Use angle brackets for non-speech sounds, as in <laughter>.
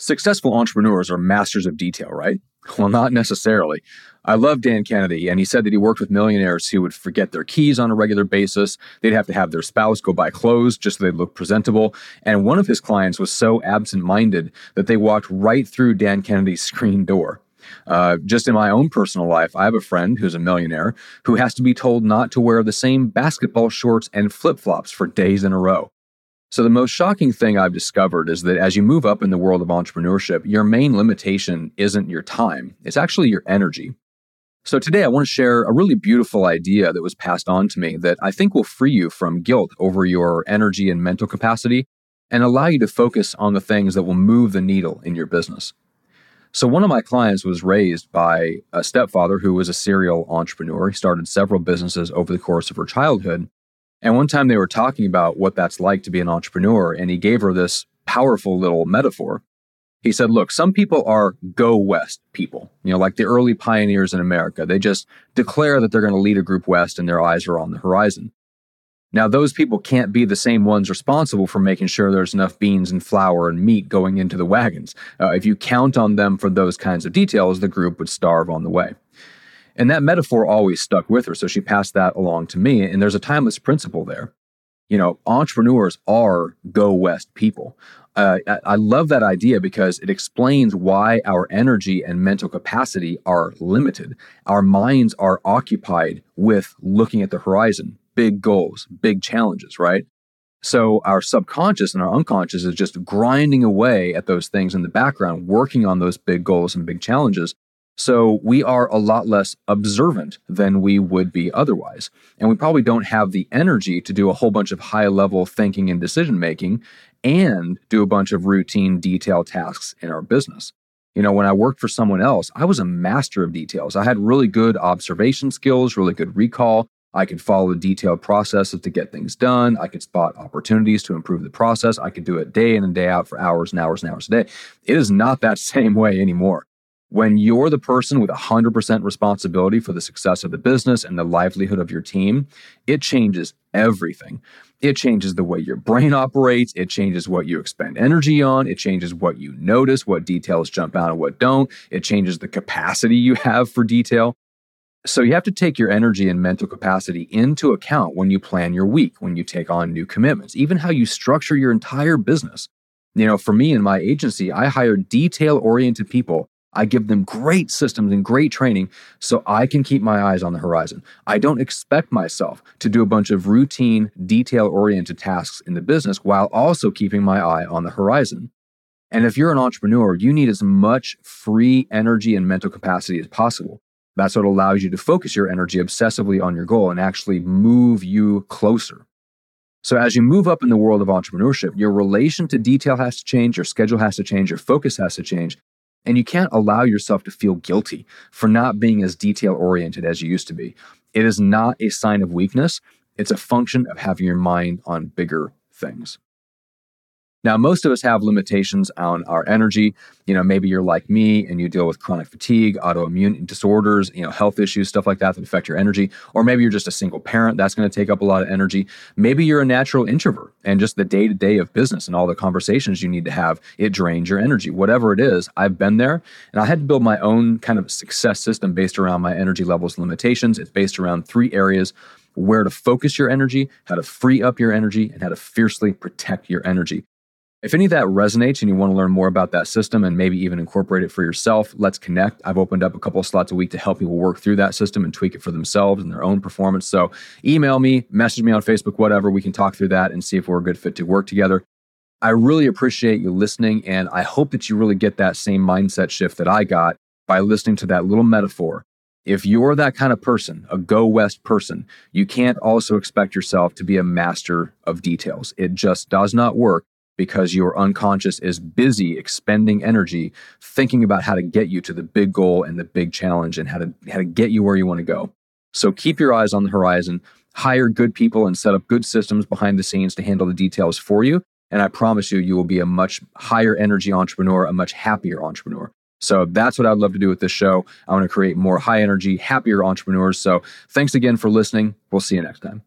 Successful entrepreneurs are masters of detail, right? Well, not necessarily. I love Dan Kennedy, and he said that he worked with millionaires who would forget their keys on a regular basis. They'd have to have their spouse go buy clothes just so they'd look presentable. And one of his clients was so absent minded that they walked right through Dan Kennedy's screen door. Uh, just in my own personal life, I have a friend who's a millionaire who has to be told not to wear the same basketball shorts and flip flops for days in a row. So, the most shocking thing I've discovered is that as you move up in the world of entrepreneurship, your main limitation isn't your time, it's actually your energy. So, today I want to share a really beautiful idea that was passed on to me that I think will free you from guilt over your energy and mental capacity and allow you to focus on the things that will move the needle in your business. So, one of my clients was raised by a stepfather who was a serial entrepreneur. He started several businesses over the course of her childhood. And one time they were talking about what that's like to be an entrepreneur, and he gave her this powerful little metaphor. He said, Look, some people are go west people, you know, like the early pioneers in America. They just declare that they're going to lead a group west and their eyes are on the horizon. Now, those people can't be the same ones responsible for making sure there's enough beans and flour and meat going into the wagons. Uh, if you count on them for those kinds of details, the group would starve on the way. And that metaphor always stuck with her. So she passed that along to me. And there's a timeless principle there. You know, entrepreneurs are go west people. Uh, I love that idea because it explains why our energy and mental capacity are limited. Our minds are occupied with looking at the horizon, big goals, big challenges, right? So our subconscious and our unconscious is just grinding away at those things in the background, working on those big goals and big challenges. So we are a lot less observant than we would be otherwise. And we probably don't have the energy to do a whole bunch of high level thinking and decision making and do a bunch of routine detail tasks in our business. You know, when I worked for someone else, I was a master of details. I had really good observation skills, really good recall. I could follow detailed processes to get things done. I could spot opportunities to improve the process. I could do it day in and day out for hours and hours and hours a day. It is not that <laughs> same way anymore. When you're the person with 100% responsibility for the success of the business and the livelihood of your team, it changes everything. It changes the way your brain operates. It changes what you expend energy on. It changes what you notice, what details jump out and what don't. It changes the capacity you have for detail. So you have to take your energy and mental capacity into account when you plan your week, when you take on new commitments, even how you structure your entire business. You know, for me and my agency, I hire detail oriented people I give them great systems and great training so I can keep my eyes on the horizon. I don't expect myself to do a bunch of routine, detail oriented tasks in the business while also keeping my eye on the horizon. And if you're an entrepreneur, you need as much free energy and mental capacity as possible. That's what allows you to focus your energy obsessively on your goal and actually move you closer. So, as you move up in the world of entrepreneurship, your relation to detail has to change, your schedule has to change, your focus has to change, and you can't allow yourself to feel guilty for not being as detail oriented as you used to be. It is not a sign of weakness, it's a function of having your mind on bigger things. Now, most of us have limitations on our energy. You know, maybe you're like me and you deal with chronic fatigue, autoimmune disorders, you know, health issues, stuff like that that affect your energy. Or maybe you're just a single parent. That's going to take up a lot of energy. Maybe you're a natural introvert and just the day to day of business and all the conversations you need to have, it drains your energy. Whatever it is, I've been there and I had to build my own kind of success system based around my energy levels limitations. It's based around three areas where to focus your energy, how to free up your energy, and how to fiercely protect your energy. If any of that resonates and you want to learn more about that system and maybe even incorporate it for yourself, let's connect. I've opened up a couple of slots a week to help people work through that system and tweak it for themselves and their own performance. So email me, message me on Facebook, whatever. We can talk through that and see if we're a good fit to work together. I really appreciate you listening, and I hope that you really get that same mindset shift that I got by listening to that little metaphor. If you're that kind of person, a go west person, you can't also expect yourself to be a master of details. It just does not work because your unconscious is busy expending energy thinking about how to get you to the big goal and the big challenge and how to how to get you where you want to go. So keep your eyes on the horizon, hire good people and set up good systems behind the scenes to handle the details for you, and I promise you you will be a much higher energy entrepreneur, a much happier entrepreneur. So that's what I'd love to do with this show. I want to create more high energy, happier entrepreneurs. So thanks again for listening. We'll see you next time.